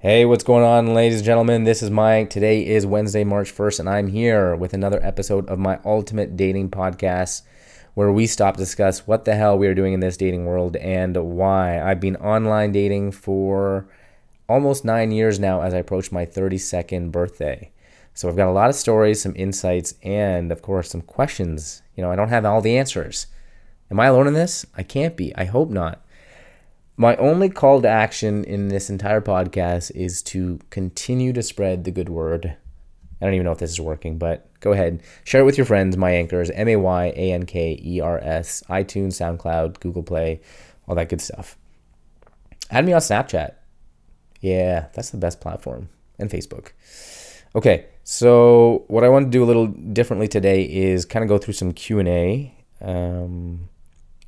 Hey, what's going on, ladies and gentlemen? This is Mike. Today is Wednesday, March 1st, and I'm here with another episode of my Ultimate Dating Podcast where we stop to discuss what the hell we are doing in this dating world and why. I've been online dating for almost nine years now as I approach my 32nd birthday. So I've got a lot of stories, some insights, and of course, some questions. You know, I don't have all the answers. Am I alone in this? I can't be. I hope not. My only call to action in this entire podcast is to continue to spread the good word. I don't even know if this is working, but go ahead. Share it with your friends, my anchors, M A Y A N K E R S, iTunes, SoundCloud, Google Play, all that good stuff. Add me on Snapchat. Yeah, that's the best platform. And Facebook. Okay, so what I want to do a little differently today is kind of go through some Q&A. Um,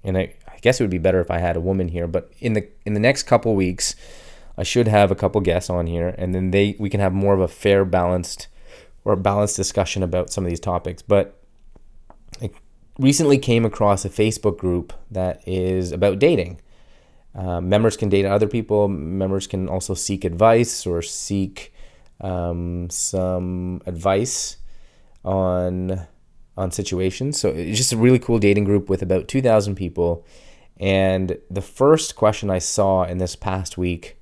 and I guess it would be better if I had a woman here. But in the in the next couple weeks, I should have a couple guests on here, and then they we can have more of a fair, balanced or balanced discussion about some of these topics. But I recently came across a Facebook group that is about dating. Uh, members can date other people. Members can also seek advice or seek um, some advice on on situations. So it's just a really cool dating group with about 2,000 people. And the first question I saw in this past week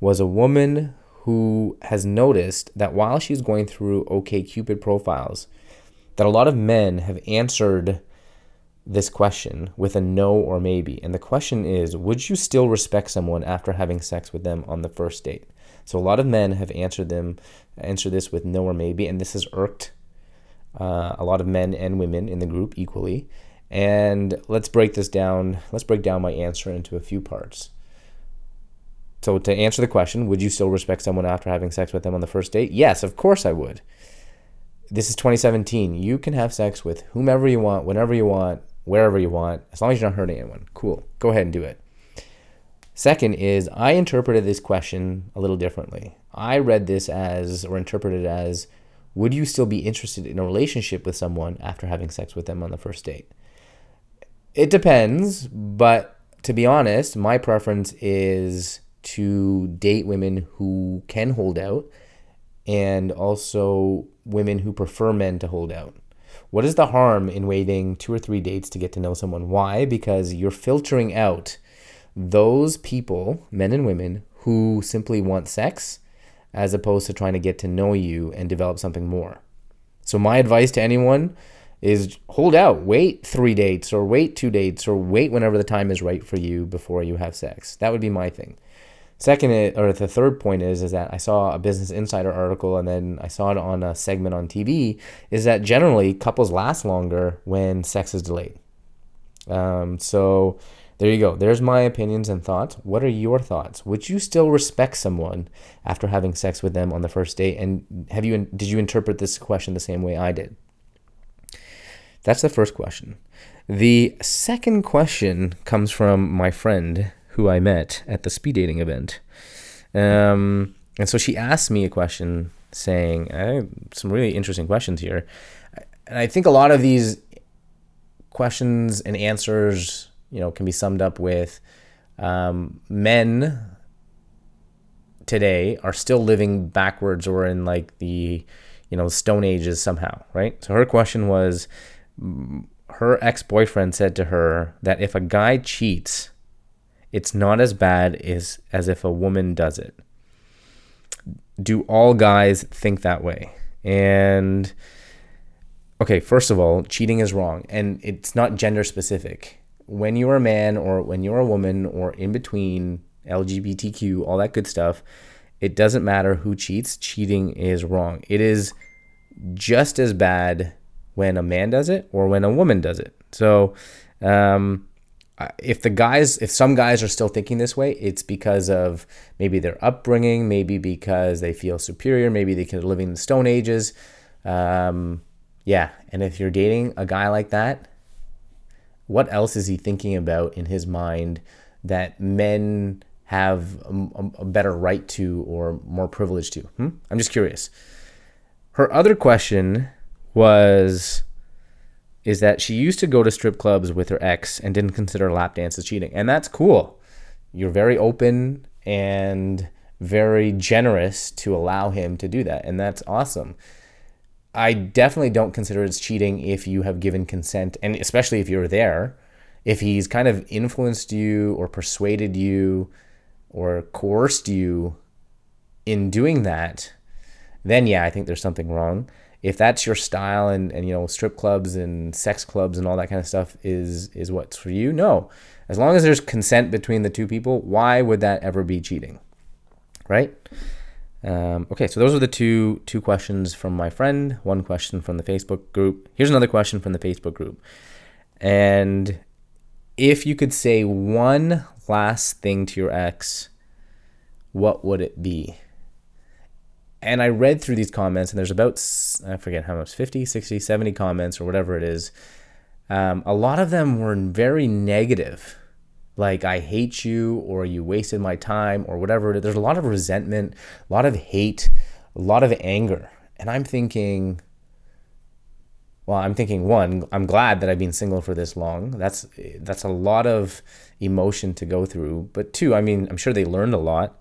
was a woman who has noticed that while she's going through OKCupid profiles, that a lot of men have answered this question with a no or maybe. And the question is, would you still respect someone after having sex with them on the first date? So a lot of men have answered them answered this with no or maybe, and this has irked uh, a lot of men and women in the group equally. And let's break this down. Let's break down my answer into a few parts. So, to answer the question, would you still respect someone after having sex with them on the first date? Yes, of course I would. This is 2017. You can have sex with whomever you want, whenever you want, wherever you want, as long as you're not hurting anyone. Cool. Go ahead and do it. Second is, I interpreted this question a little differently. I read this as, or interpreted as, would you still be interested in a relationship with someone after having sex with them on the first date? It depends, but to be honest, my preference is to date women who can hold out and also women who prefer men to hold out. What is the harm in waiting two or three dates to get to know someone? Why? Because you're filtering out those people, men and women, who simply want sex as opposed to trying to get to know you and develop something more. So, my advice to anyone is hold out, wait three dates or wait two dates or wait whenever the time is right for you before you have sex. That would be my thing. Second, or the third point is, is that I saw a Business Insider article and then I saw it on a segment on TV, is that generally couples last longer when sex is delayed. Um, so there you go. There's my opinions and thoughts. What are your thoughts? Would you still respect someone after having sex with them on the first date? And have you did you interpret this question the same way I did? That's the first question. The second question comes from my friend who I met at the speed dating event. Um, and so she asked me a question saying, I have some really interesting questions here. And I think a lot of these questions and answers, you know, can be summed up with um, men today are still living backwards or in like the, you know, stone ages somehow, right? So her question was, her ex boyfriend said to her that if a guy cheats, it's not as bad as, as if a woman does it. Do all guys think that way? And okay, first of all, cheating is wrong and it's not gender specific. When you're a man or when you're a woman or in between LGBTQ, all that good stuff, it doesn't matter who cheats, cheating is wrong. It is just as bad when a man does it or when a woman does it. So, um, if the guys, if some guys are still thinking this way, it's because of maybe their upbringing, maybe because they feel superior, maybe they can live in the Stone Ages. Um, yeah, and if you're dating a guy like that, what else is he thinking about in his mind that men have a, a better right to or more privilege to? Hmm? I'm just curious. Her other question was is that she used to go to strip clubs with her ex and didn't consider lap dances cheating. And that's cool. You're very open and very generous to allow him to do that. And that's awesome. I definitely don't consider it's cheating if you have given consent, and especially if you're there. If he's kind of influenced you or persuaded you or coerced you in doing that, then yeah, I think there's something wrong. If that's your style and, and you know strip clubs and sex clubs and all that kind of stuff is is what's for you, no. As long as there's consent between the two people, why would that ever be cheating? Right? Um, okay, so those are the two two questions from my friend. One question from the Facebook group. Here's another question from the Facebook group. And if you could say one last thing to your ex, what would it be? And I read through these comments, and there's about, I forget how much, 50, 60, 70 comments or whatever it is. Um, a lot of them were very negative, like I hate you, or you wasted my time, or whatever. There's a lot of resentment, a lot of hate, a lot of anger. And I'm thinking, well, I'm thinking one, I'm glad that I've been single for this long. That's that's a lot of emotion to go through. But two, I mean, I'm sure they learned a lot.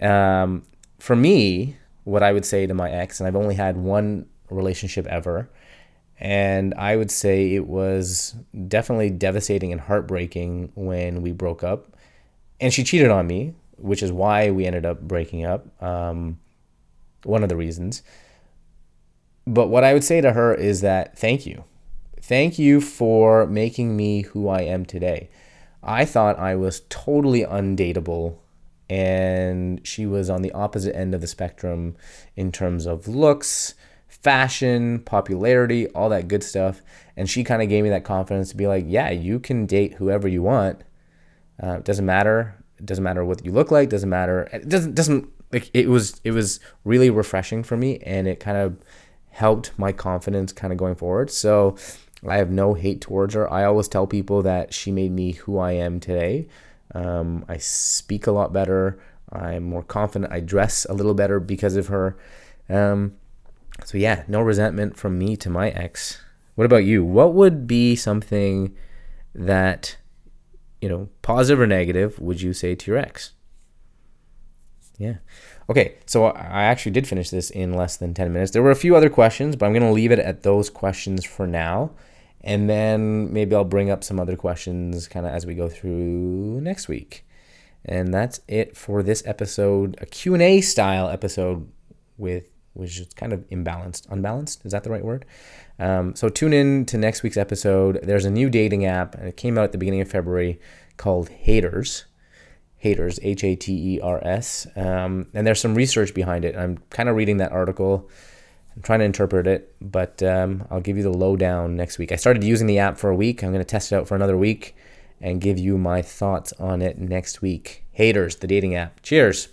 Um, for me, what I would say to my ex, and I've only had one relationship ever, and I would say it was definitely devastating and heartbreaking when we broke up. And she cheated on me, which is why we ended up breaking up. Um, one of the reasons. But what I would say to her is that thank you. Thank you for making me who I am today. I thought I was totally undateable, and she was on the opposite end of the spectrum in terms of looks, fashion, popularity, all that good stuff. And she kind of gave me that confidence to be like, yeah, you can date whoever you want. Uh, it doesn't matter. It doesn't matter what you look like. Doesn't matter. It doesn't doesn't like it was it was really refreshing for me, and it kind of helped my confidence kind of going forward. So I have no hate towards her. I always tell people that she made me who I am today. Um, I speak a lot better. I'm more confident. I dress a little better because of her. Um, so yeah, no resentment from me to my ex. What about you? What would be something that you know, positive or negative, would you say to your ex? Yeah. Okay, so I actually did finish this in less than 10 minutes. There were a few other questions, but I'm going to leave it at those questions for now. And then maybe I'll bring up some other questions kind of as we go through next week. And that's it for this episode, a Q&A style episode with which is kind of imbalanced, unbalanced. Is that the right word? Um, so tune in to next week's episode. There's a new dating app, and it came out at the beginning of February called Haters. Haters, H A T E R S. Um, and there's some research behind it. I'm kind of reading that article. I'm trying to interpret it, but um, I'll give you the lowdown next week. I started using the app for a week. I'm going to test it out for another week and give you my thoughts on it next week. Haters, the dating app. Cheers.